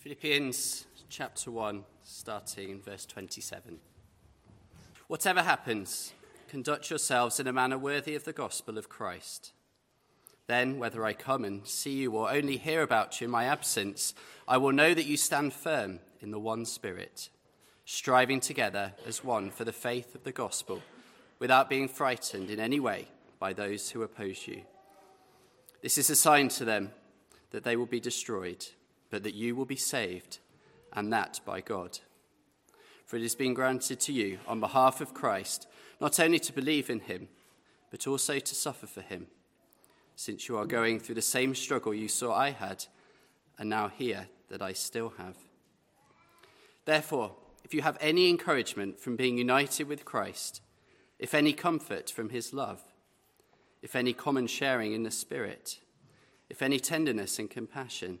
Philippians chapter 1, starting in verse 27. Whatever happens, conduct yourselves in a manner worthy of the gospel of Christ. Then, whether I come and see you or only hear about you in my absence, I will know that you stand firm in the one Spirit, striving together as one for the faith of the gospel, without being frightened in any way by those who oppose you. This is a sign to them that they will be destroyed but that you will be saved, and that by God. For it has been granted to you on behalf of Christ not only to believe in him, but also to suffer for him, since you are going through the same struggle you saw I had, and now hear that I still have. Therefore, if you have any encouragement from being united with Christ, if any comfort from his love, if any common sharing in the Spirit, if any tenderness and compassion,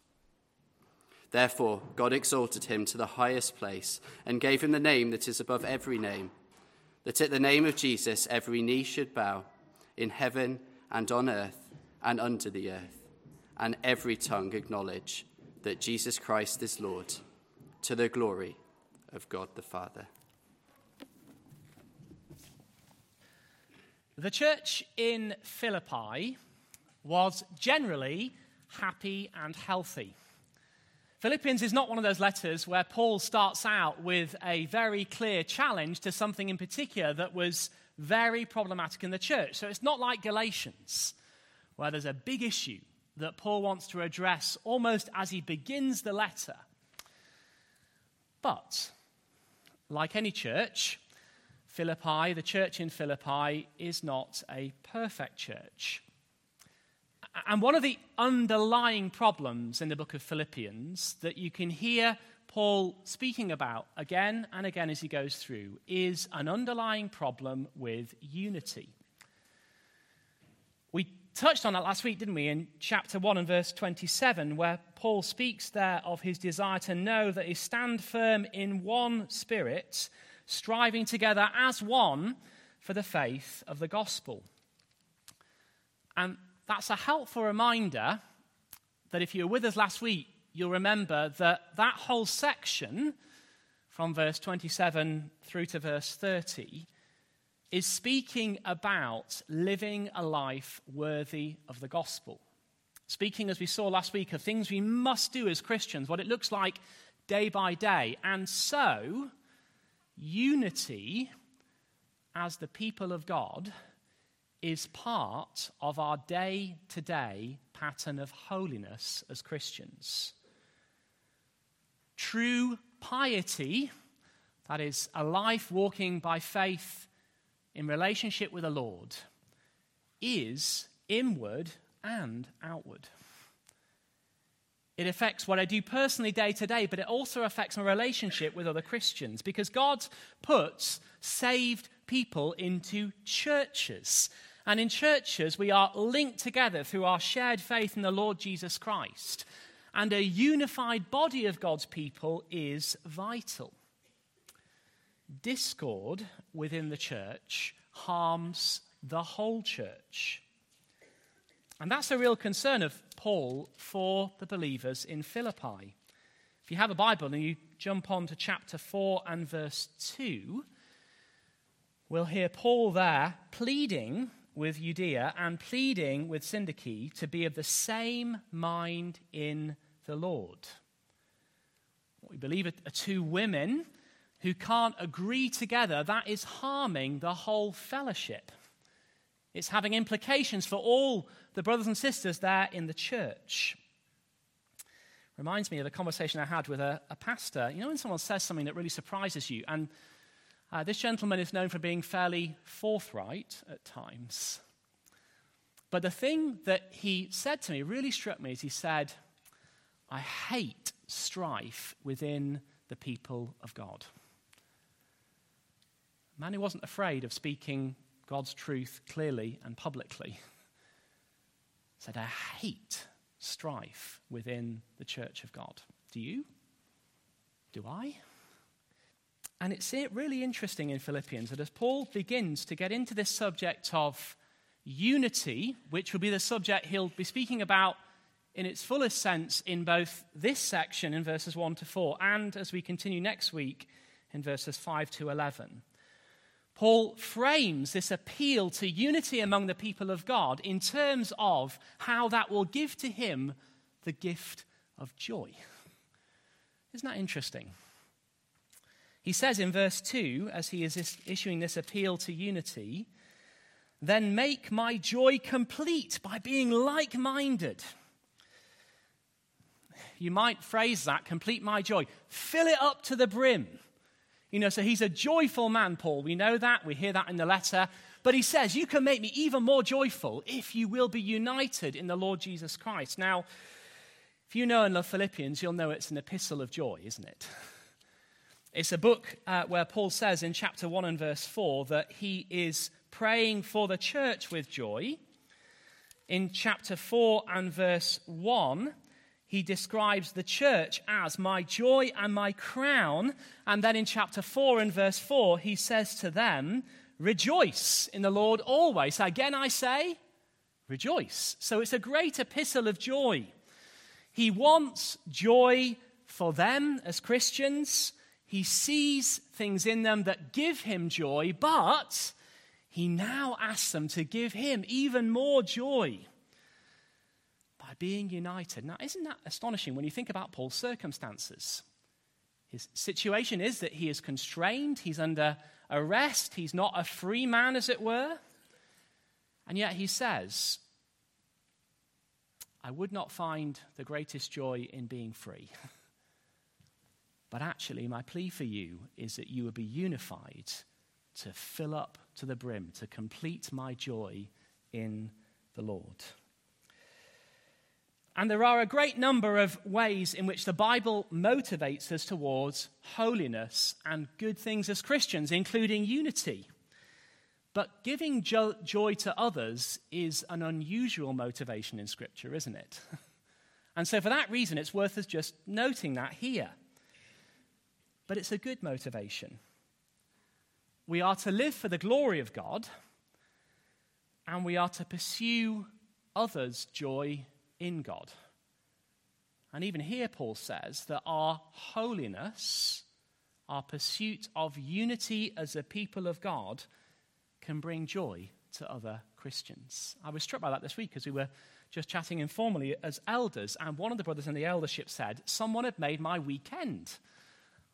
Therefore, God exalted him to the highest place and gave him the name that is above every name, that at the name of Jesus every knee should bow in heaven and on earth and under the earth, and every tongue acknowledge that Jesus Christ is Lord, to the glory of God the Father. The church in Philippi was generally happy and healthy. Philippians is not one of those letters where Paul starts out with a very clear challenge to something in particular that was very problematic in the church. So it's not like Galatians, where there's a big issue that Paul wants to address almost as he begins the letter. But, like any church, Philippi, the church in Philippi, is not a perfect church. And one of the underlying problems in the book of Philippians that you can hear Paul speaking about again and again as he goes through is an underlying problem with unity. We touched on that last week, didn't we, in chapter 1 and verse 27, where Paul speaks there of his desire to know that he stand firm in one spirit, striving together as one for the faith of the gospel. And that's a helpful reminder that if you were with us last week, you'll remember that that whole section from verse 27 through to verse 30 is speaking about living a life worthy of the gospel. Speaking, as we saw last week, of things we must do as Christians, what it looks like day by day. And so, unity as the people of God is part of our day to day pattern of holiness as Christians. True piety, that is, a life walking by faith in relationship with the Lord, is inward and outward. It affects what I do personally day to day, but it also affects my relationship with other Christians because God puts saved people into churches. And in churches, we are linked together through our shared faith in the Lord Jesus Christ. And a unified body of God's people is vital. Discord within the church harms the whole church. And that's a real concern of Paul for the believers in Philippi. If you have a Bible and you jump on to chapter 4 and verse 2, we'll hear Paul there pleading with Euodia and pleading with Syntyche to be of the same mind in the Lord. What we believe are two women who can't agree together, that is harming the whole fellowship. It's having implications for all the brothers and sisters there in the church. Reminds me of a conversation I had with a, a pastor. You know, when someone says something that really surprises you, and uh, this gentleman is known for being fairly forthright at times. But the thing that he said to me really struck me is he said, I hate strife within the people of God. A man who wasn't afraid of speaking God's truth clearly and publicly said, I hate strife within the church of God. Do you? Do I? And it's really interesting in Philippians that as Paul begins to get into this subject of unity, which will be the subject he'll be speaking about in its fullest sense in both this section in verses 1 to 4 and as we continue next week in verses 5 to 11. Paul frames this appeal to unity among the people of God in terms of how that will give to him the gift of joy. Isn't that interesting? He says in verse 2, as he is issuing this appeal to unity, then make my joy complete by being like minded. You might phrase that complete my joy, fill it up to the brim. You know, so he's a joyful man, Paul. We know that. We hear that in the letter. But he says, You can make me even more joyful if you will be united in the Lord Jesus Christ. Now, if you know and love Philippians, you'll know it's an epistle of joy, isn't it? It's a book uh, where Paul says in chapter 1 and verse 4 that he is praying for the church with joy. In chapter 4 and verse 1, he describes the church as my joy and my crown. And then in chapter 4 and verse 4, he says to them, Rejoice in the Lord always. Again, I say, Rejoice. So it's a great epistle of joy. He wants joy for them as Christians. He sees things in them that give him joy, but he now asks them to give him even more joy by being united. Now, isn't that astonishing when you think about Paul's circumstances? His situation is that he is constrained, he's under arrest, he's not a free man, as it were. And yet he says, I would not find the greatest joy in being free. but actually, my plea for you is that you would be unified to fill up to the brim, to complete my joy in the Lord. And there are a great number of ways in which the Bible motivates us towards holiness and good things as Christians, including unity. But giving jo- joy to others is an unusual motivation in Scripture, isn't it? and so, for that reason, it's worth us just noting that here. But it's a good motivation. We are to live for the glory of God, and we are to pursue others' joy in God. And even here, Paul says that our holiness, our pursuit of unity as a people of God, can bring joy to other Christians. I was struck by that this week as we were just chatting informally as elders, and one of the brothers in the eldership said, Someone had made my weekend.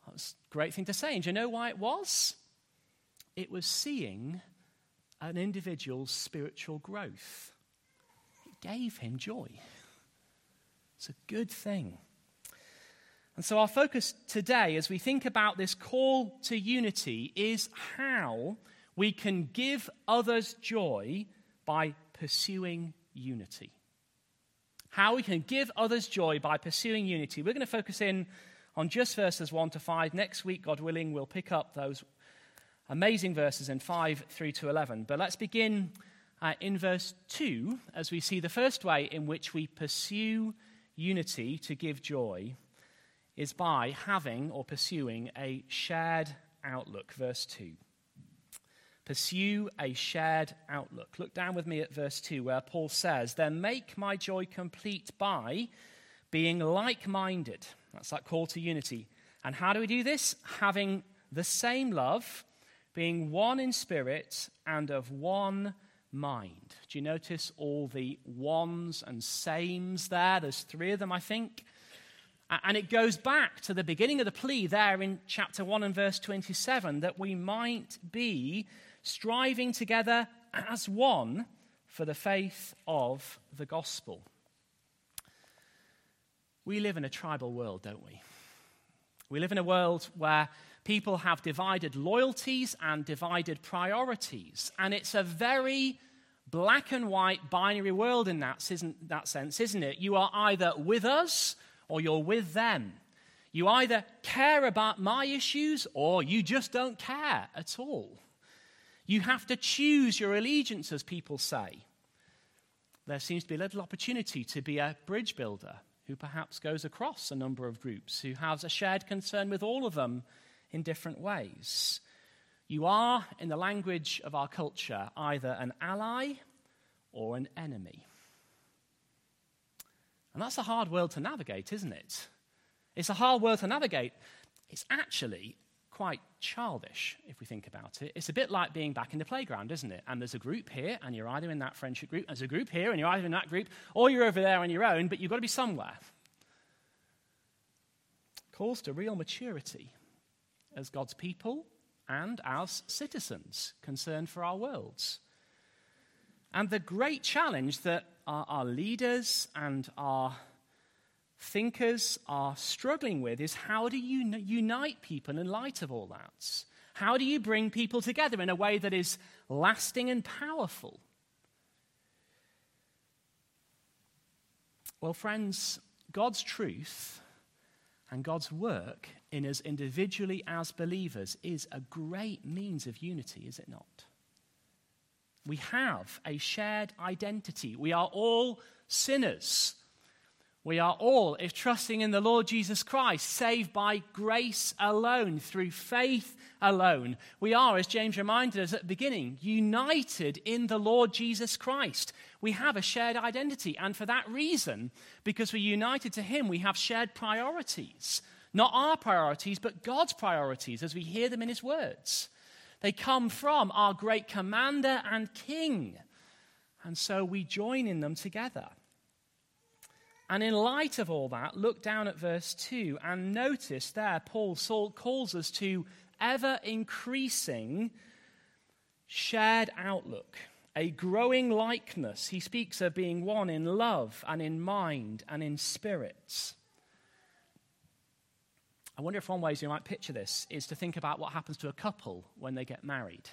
That's a great thing to say. And do you know why it was? it was seeing an individual's spiritual growth. It gave him joy. It's a good thing. And so, our focus today, as we think about this call to unity, is how we can give others joy by pursuing unity. How we can give others joy by pursuing unity. We're going to focus in on just verses 1 to 5. Next week, God willing, we'll pick up those amazing verses in 5 through to 11. But let's begin uh, in verse 2 as we see the first way in which we pursue unity to give joy is by having or pursuing a shared outlook. Verse 2. Pursue a shared outlook. Look down with me at verse 2 where Paul says, Then make my joy complete by being like minded. That's that call to unity. And how do we do this? Having the same love being one in spirit and of one mind. Do you notice all the ones and sames there? There's three of them, I think. And it goes back to the beginning of the plea there in chapter 1 and verse 27 that we might be striving together as one for the faith of the gospel. We live in a tribal world, don't we? We live in a world where people have divided loyalties and divided priorities. And it's a very black and white binary world in that, that sense, isn't it? You are either with us or you're with them. You either care about my issues or you just don't care at all. You have to choose your allegiance, as people say. There seems to be little opportunity to be a bridge builder who perhaps goes across a number of groups, who has a shared concern with all of them in different ways. You are, in the language of our culture, either an ally or an enemy. And that's a hard world to navigate, isn't it? It's a hard world to navigate. It's actually quite childish if we think about it. It's a bit like being back in the playground, isn't it? And there's a group here, and you're either in that friendship group, there's a group here, and you're either in that group, or you're over there on your own, but you've got to be somewhere. Calls to real maturity as God's people and as citizens concerned for our worlds. And the great challenge that our, our leaders and our thinkers are struggling with is how do you unite people in light of all that? How do you bring people together in a way that is lasting and powerful? Well, friends, God's truth and God's work in us individually as believers is a great means of unity, is it not? We have a shared identity. We are all sinners we are all, if trusting in the Lord Jesus Christ, saved by grace alone, through faith alone. We are, as James reminded us at the beginning, united in the Lord Jesus Christ. We have a shared identity. And for that reason, because we're united to Him, we have shared priorities. Not our priorities, but God's priorities as we hear them in His words. They come from our great commander and king. And so we join in them together. And in light of all that, look down at verse 2 and notice there, Paul calls us to ever increasing shared outlook, a growing likeness. He speaks of being one in love and in mind and in spirits. I wonder if one way you might picture this is to think about what happens to a couple when they get married.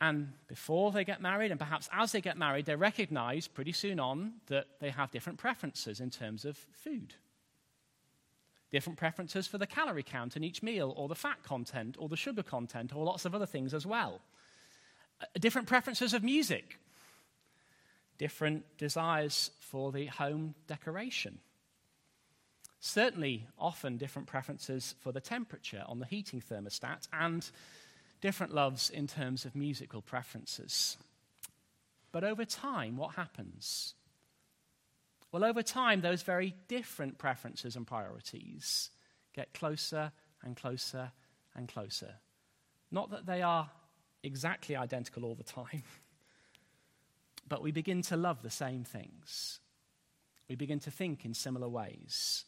And before they get married, and perhaps as they get married, they recognize pretty soon on that they have different preferences in terms of food. Different preferences for the calorie count in each meal, or the fat content, or the sugar content, or lots of other things as well. Uh, different preferences of music. Different desires for the home decoration. Certainly, often different preferences for the temperature on the heating thermostat and different loves in terms of musical preferences. But over time, what happens? Well, over time, those very different preferences and priorities get closer and closer and closer. Not that they are exactly identical all the time, but we begin to love the same things. We begin to think in similar ways.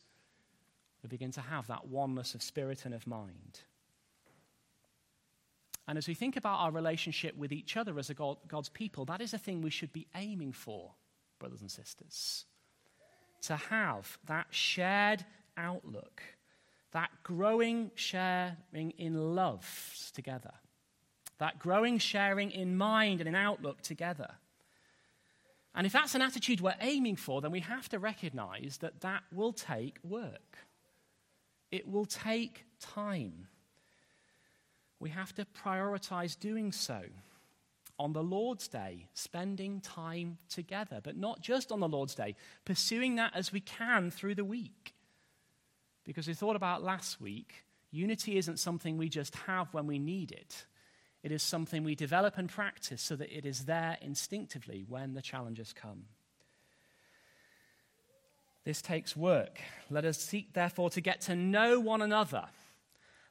We begin to have that oneness of spirit and of mind. And as we think about our relationship with each other as God, God's people, that is a thing we should be aiming for, brothers and sisters. To have that shared outlook, that growing sharing in love together, that growing sharing in mind and in outlook together. And if that's an attitude we're aiming for, then we have to recognize that that will take work. It will take time we have to prioritize doing so. On the Lord's Day, spending time together, but not just on the Lord's Day, pursuing that as we can through the week. Because we thought about last week, unity isn't something we just have when we need it. It is something we develop and practice so that it is there instinctively when the challenges come. This takes work. Let us seek, therefore, to get to know one another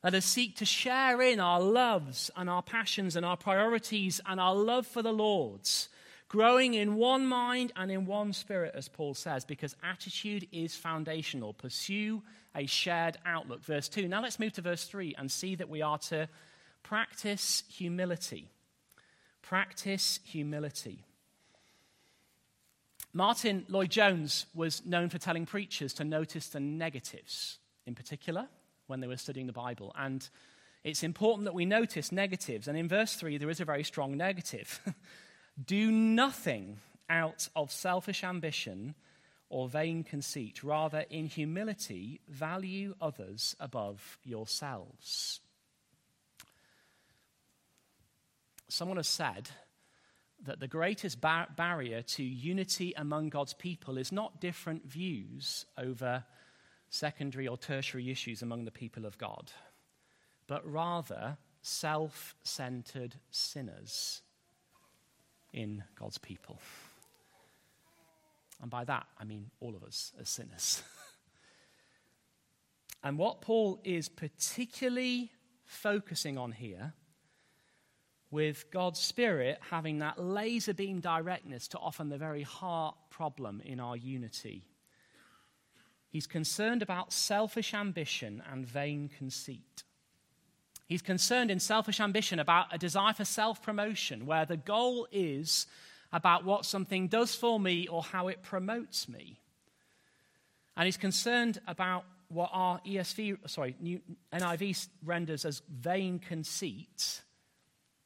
let us seek to share in our loves and our passions and our priorities and our love for the Lord's, growing in one mind and in one spirit, as Paul says, because attitude is foundational. Pursue a shared outlook. Verse 2. Now let's move to verse 3 and see that we are to practice humility. Practice humility. Martyn Lloyd-Jones was known for telling preachers to notice the negatives, in particular, when they were studying the Bible. And it's important that we notice negatives. And in verse 3, there is a very strong negative. Do nothing out of selfish ambition or vain conceit. Rather, in humility, value others above yourselves. Someone has said that the greatest bar- barrier to unity among God's people is not different views over secondary or tertiary issues among the people of God, but rather self centered sinners in God's people. And by that, I mean all of us as sinners. and what Paul is particularly focusing on here with God's Spirit having that laser beam directness to often the very heart problem in our unity. He's concerned about selfish ambition and vain conceit. He's concerned in selfish ambition about a desire for self promotion, where the goal is about what something does for me or how it promotes me. And he's concerned about what our ESV, sorry, NIV renders as vain conceit,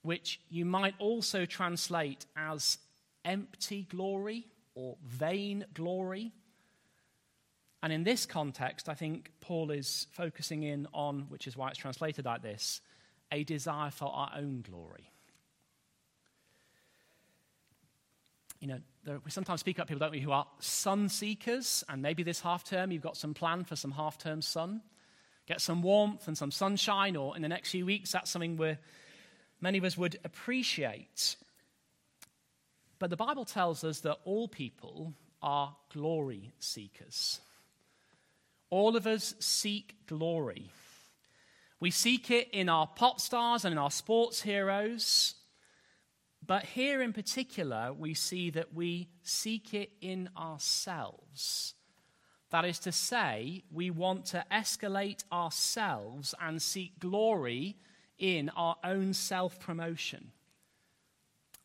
which you might also translate as empty glory or vain glory. And in this context, I think Paul is focusing in on, which is why it's translated like this, a desire for our own glory. You know, there, we sometimes speak up people, don't we, who are sun seekers, and maybe this half term you've got some plan for some half term sun. Get some warmth and some sunshine, or in the next few weeks, that's something we're many of us would appreciate. But the Bible tells us that all people are glory seekers. All of us seek glory. We seek it in our pop stars and in our sports heroes. But here in particular, we see that we seek it in ourselves. That is to say, we want to escalate ourselves and seek glory in our own self promotion.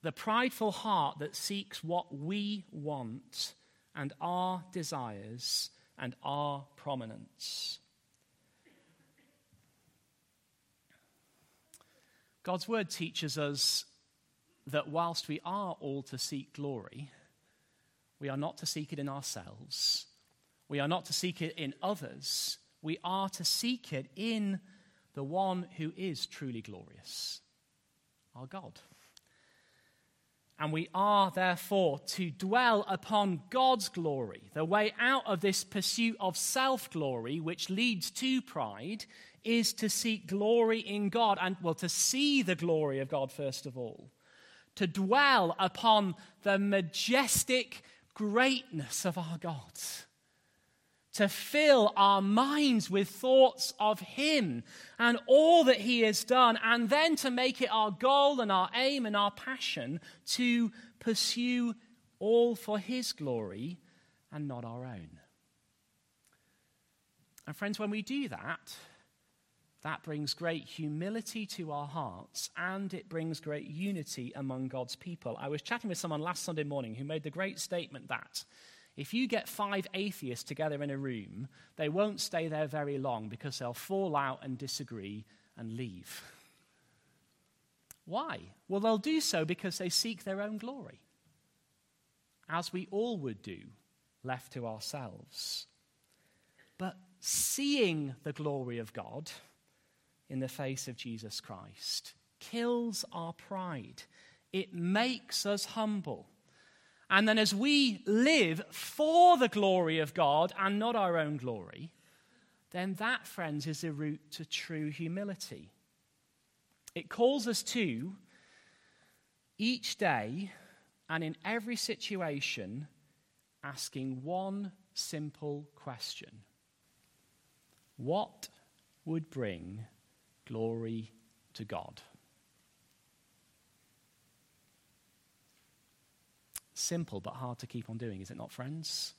The prideful heart that seeks what we want and our desires and our prominence. God's word teaches us that whilst we are all to seek glory, we are not to seek it in ourselves. We are not to seek it in others. We are to seek it in the one who is truly glorious, our God. And we are therefore to dwell upon God's glory. The way out of this pursuit of self glory, which leads to pride, is to seek glory in God and, well, to see the glory of God first of all. To dwell upon the majestic greatness of our God to fill our minds with thoughts of Him and all that He has done, and then to make it our goal and our aim and our passion to pursue all for His glory and not our own. And, friends, when we do that, that brings great humility to our hearts and it brings great unity among God's people. I was chatting with someone last Sunday morning who made the great statement that if you get five atheists together in a room, they won't stay there very long because they'll fall out and disagree and leave. Why? Well, they'll do so because they seek their own glory, as we all would do, left to ourselves. But seeing the glory of God in the face of Jesus Christ kills our pride, it makes us humble. And then as we live for the glory of God and not our own glory, then that, friends, is the route to true humility. It calls us to each day and in every situation asking one simple question What would bring glory to God? Simple but hard to keep on doing, is it not, friends?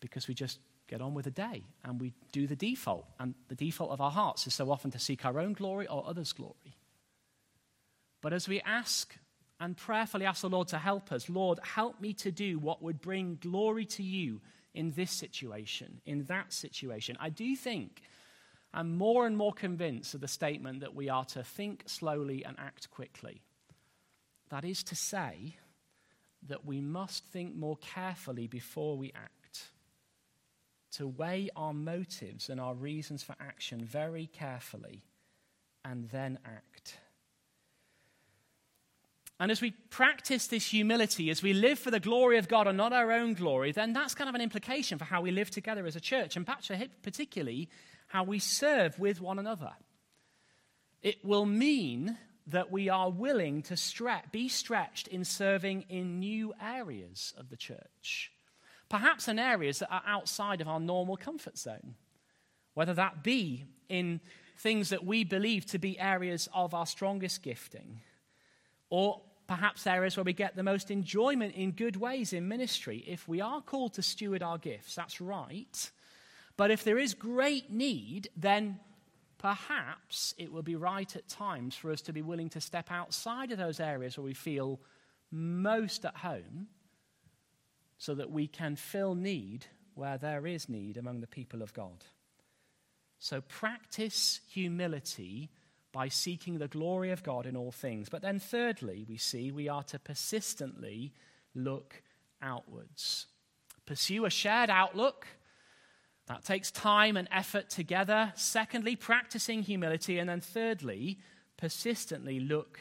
Because we just get on with the day and we do the default. And the default of our hearts is so often to seek our own glory or others' glory. But as we ask and prayerfully ask the Lord to help us, Lord, help me to do what would bring glory to you in this situation, in that situation, I do think I'm more and more convinced of the statement that we are to think slowly and act quickly. That is to say, that we must think more carefully before we act, to weigh our motives and our reasons for action very carefully, and then act. And as we practice this humility, as we live for the glory of God and not our own glory, then that's kind of an implication for how we live together as a church, and particularly how we serve with one another. It will mean that we are willing to stre- be stretched in serving in new areas of the church, perhaps in areas that are outside of our normal comfort zone, whether that be in things that we believe to be areas of our strongest gifting, or perhaps areas where we get the most enjoyment in good ways in ministry. If we are called to steward our gifts, that's right. But if there is great need, then perhaps it will be right at times for us to be willing to step outside of those areas where we feel most at home so that we can fill need where there is need among the people of God. So practice humility by seeking the glory of God in all things. But then, thirdly, we see we are to persistently look outwards. Pursue a shared outlook. That takes time and effort together. Secondly, practicing humility. And then, thirdly, persistently look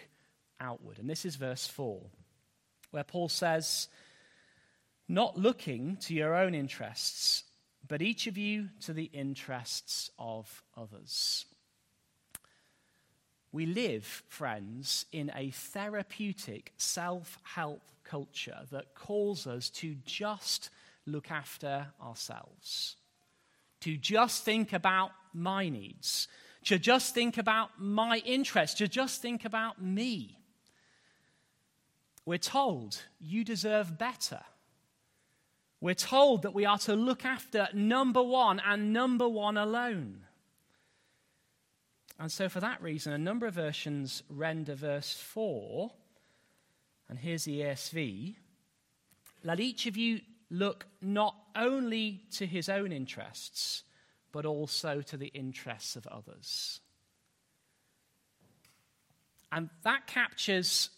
outward. And this is verse 4, where Paul says, Not looking to your own interests, but each of you to the interests of others. We live, friends, in a therapeutic self help culture that calls us to just look after ourselves, to just think about my needs, to just think about my interests, to just think about me. We're told you deserve better. We're told that we are to look after number one and number one alone. And so, for that reason, a number of versions render verse 4, and here's the ESV let each of you look not only to his own interests, but also to the interests of others. And that captures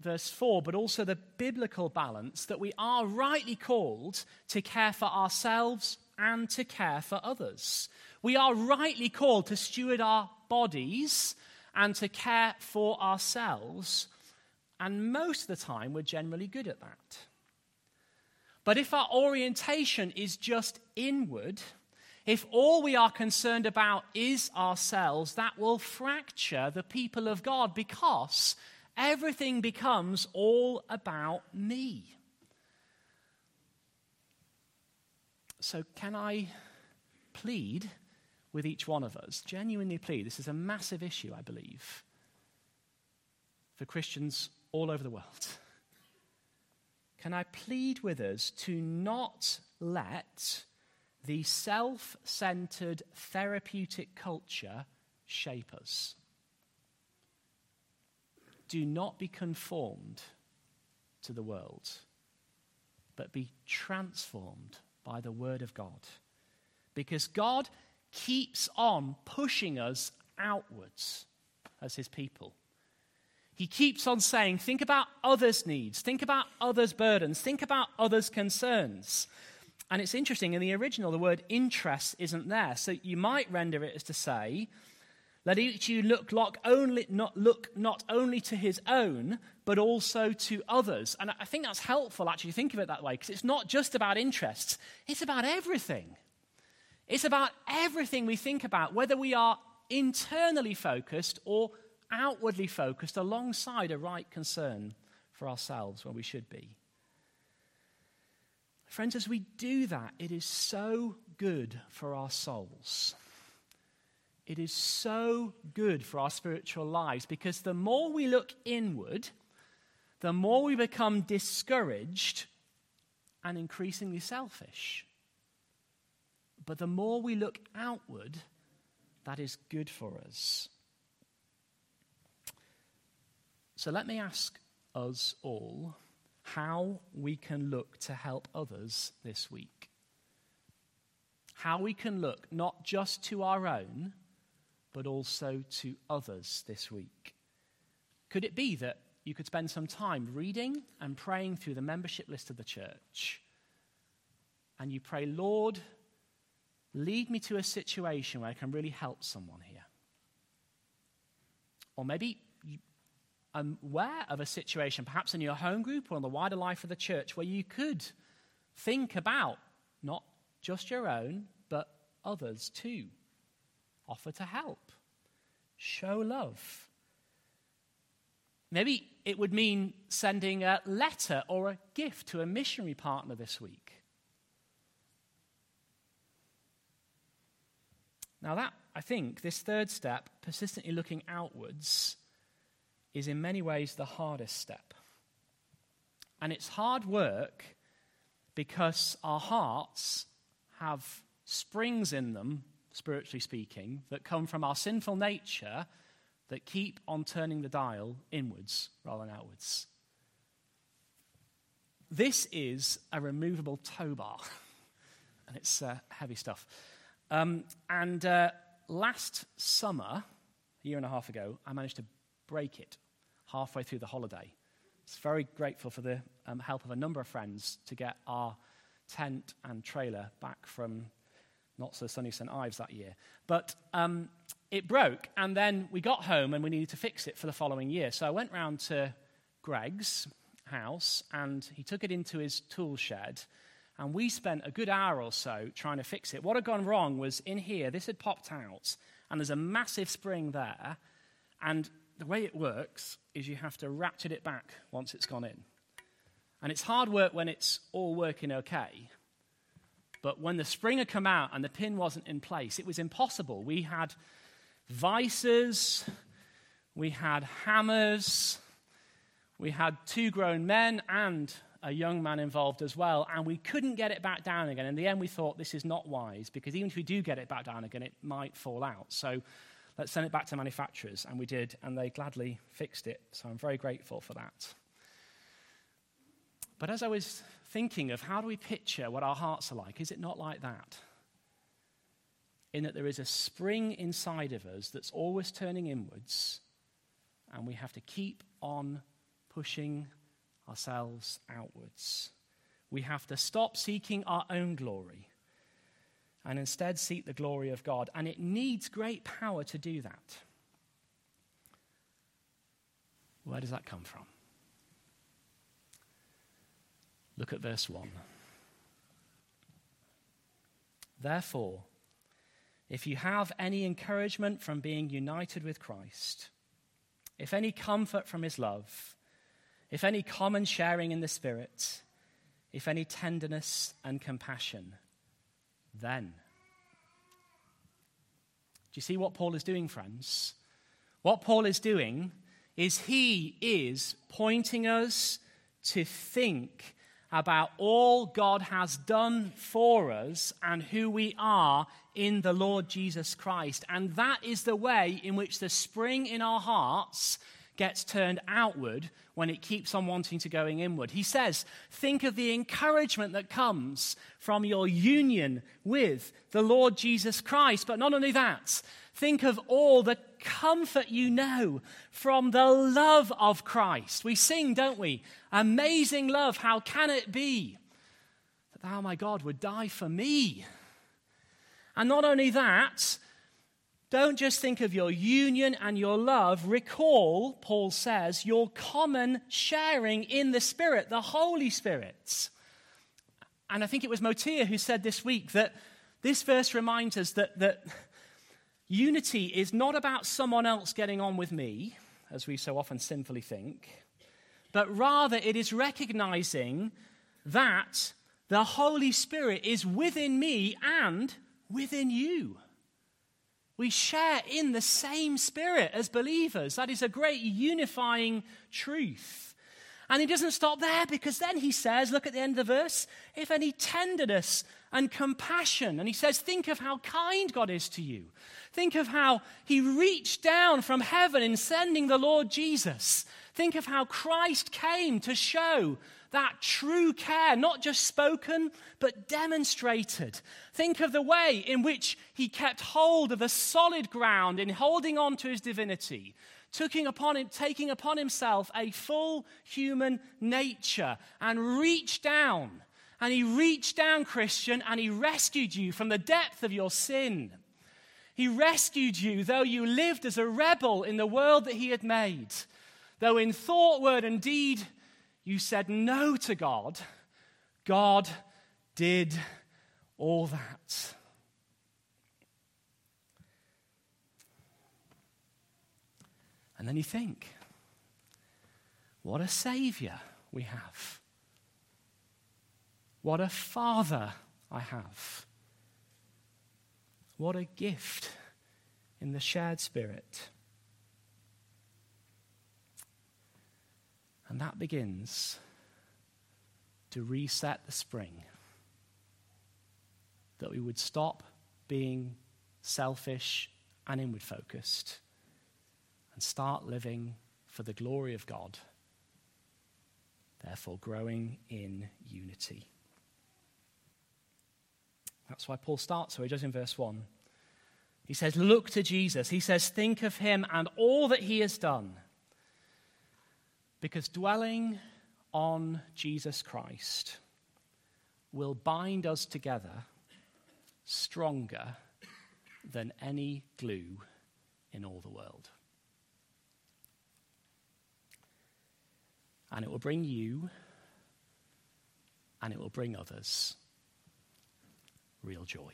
verse 4, but also the biblical balance that we are rightly called to care for ourselves and to care for others. We are rightly called to steward our bodies and to care for ourselves, and most of the time we're generally good at that. But if our orientation is just inward, if all we are concerned about is ourselves, that will fracture the people of God because everything becomes all about me. So, can I plead with each one of us, genuinely plead. This is a massive issue, I believe, for Christians all over the world. Can I plead with us to not let the self centered therapeutic culture shape us? Do not be conformed to the world, but be transformed by the Word of God. Because God keeps on pushing us outwards as his people. He keeps on saying, think about others' needs, think about others' burdens, think about others' concerns. And it's interesting, in the original, the word interest isn't there. So you might render it as to say, let each you look, look, only, not, look not only to his own, but also to others. And I think that's helpful, actually, think of it that way, because it's not just about interests, it's about everything. It's about everything we think about, whether we are internally focused or outwardly focused alongside a right concern for ourselves when we should be. Friends, as we do that, it is so good for our souls. It is so good for our spiritual lives because the more we look inward, the more we become discouraged and increasingly selfish. But the more we look outward, that is good for us. So let me ask us all how we can look to help others this week. How we can look not just to our own, but also to others this week. Could it be that you could spend some time reading and praying through the membership list of the church? And you pray, Lord, lead me to a situation where I can really help someone here. Or maybe aware of a situation, perhaps in your home group or in the wider life of the church, where you could think about not just your own, but others too. Offer to help, show love. Maybe it would mean sending a letter or a gift to a missionary partner this week. Now, that, I think, this third step, persistently looking outwards, is in many ways the hardest step. And it's hard work because our hearts have springs in them, spiritually speaking, that come from our sinful nature that keep on turning the dial inwards rather than outwards. This is a removable tow bar, and it's uh, heavy stuff. Um, and uh, last summer, a year and a half ago, I managed to break it halfway through the holiday. I was very grateful for the um, help of a number of friends to get our tent and trailer back from not so sunny St. Ives that year. But um, it broke, and then we got home and we needed to fix it for the following year. So I went round to Greg's house and he took it into his tool shed. And we spent a good hour or so trying to fix it. What had gone wrong was in here, this had popped out, and there's a massive spring there. And the way it works is you have to ratchet it back once it's gone in. And it's hard work when it's all working okay. But when the spring had come out and the pin wasn't in place, it was impossible. We had vices, we had hammers, we had two grown men and a young man involved as well, and we couldn't get it back down again. In the end, we thought this is not wise because even if we do get it back down again, it might fall out. So let's send it back to manufacturers. And we did, and they gladly fixed it. So I'm very grateful for that. But as I was thinking of how do we picture what our hearts are like, is it not like that? In that there is a spring inside of us that's always turning inwards, and we have to keep on pushing ourselves outwards. We have to stop seeking our own glory and instead seek the glory of God. And it needs great power to do that. Where does that come from? Look at verse 1. Therefore, if you have any encouragement from being united with Christ, if any comfort from his love, if any common sharing in the Spirit, if any tenderness and compassion, then. Do you see what Paul is doing, friends? What Paul is doing is he is pointing us to think about all God has done for us and who we are in the Lord Jesus Christ. And that is the way in which the spring in our hearts gets turned outward when it keeps on wanting to going inward. He says, think of the encouragement that comes from your union with the Lord Jesus Christ. But not only that, think of all the comfort you know from the love of Christ. We sing, don't we? Amazing love, how can it be that thou, my God, would die for me? And not only that, don't just think of your union and your love. Recall, Paul says, your common sharing in the Spirit, the Holy Spirit. And I think it was Motia who said this week that this verse reminds us that, that unity is not about someone else getting on with me, as we so often sinfully think, but rather it is recognizing that the Holy Spirit is within me and within you. We share in the same spirit as believers. That is a great unifying truth. And he doesn't stop there because then he says, look at the end of the verse, if any tenderness and compassion. And he says, think of how kind God is to you. Think of how he reached down from heaven in sending the Lord Jesus. Think of how Christ came to show that true care, not just spoken, but demonstrated. Think of the way in which he kept hold of the solid ground in holding on to his divinity taking upon, him, taking upon himself a full human nature and reached down. And he reached down, Christian, and he rescued you from the depth of your sin. He rescued you, though you lived as a rebel in the world that he had made. Though in thought, word, and deed you said no to God, God did all that. And then you think, what a Savior we have. What a Father I have. What a gift in the shared Spirit. And that begins to reset the spring. That we would stop being selfish and inward focused and start living for the glory of God, therefore, growing in unity. That's why Paul starts so he does in verse 1. He says, Look to Jesus. He says, Think of him and all that he has done. Because dwelling on Jesus Christ will bind us together stronger than any glue in all the world. and it will bring you and it will bring others real joy.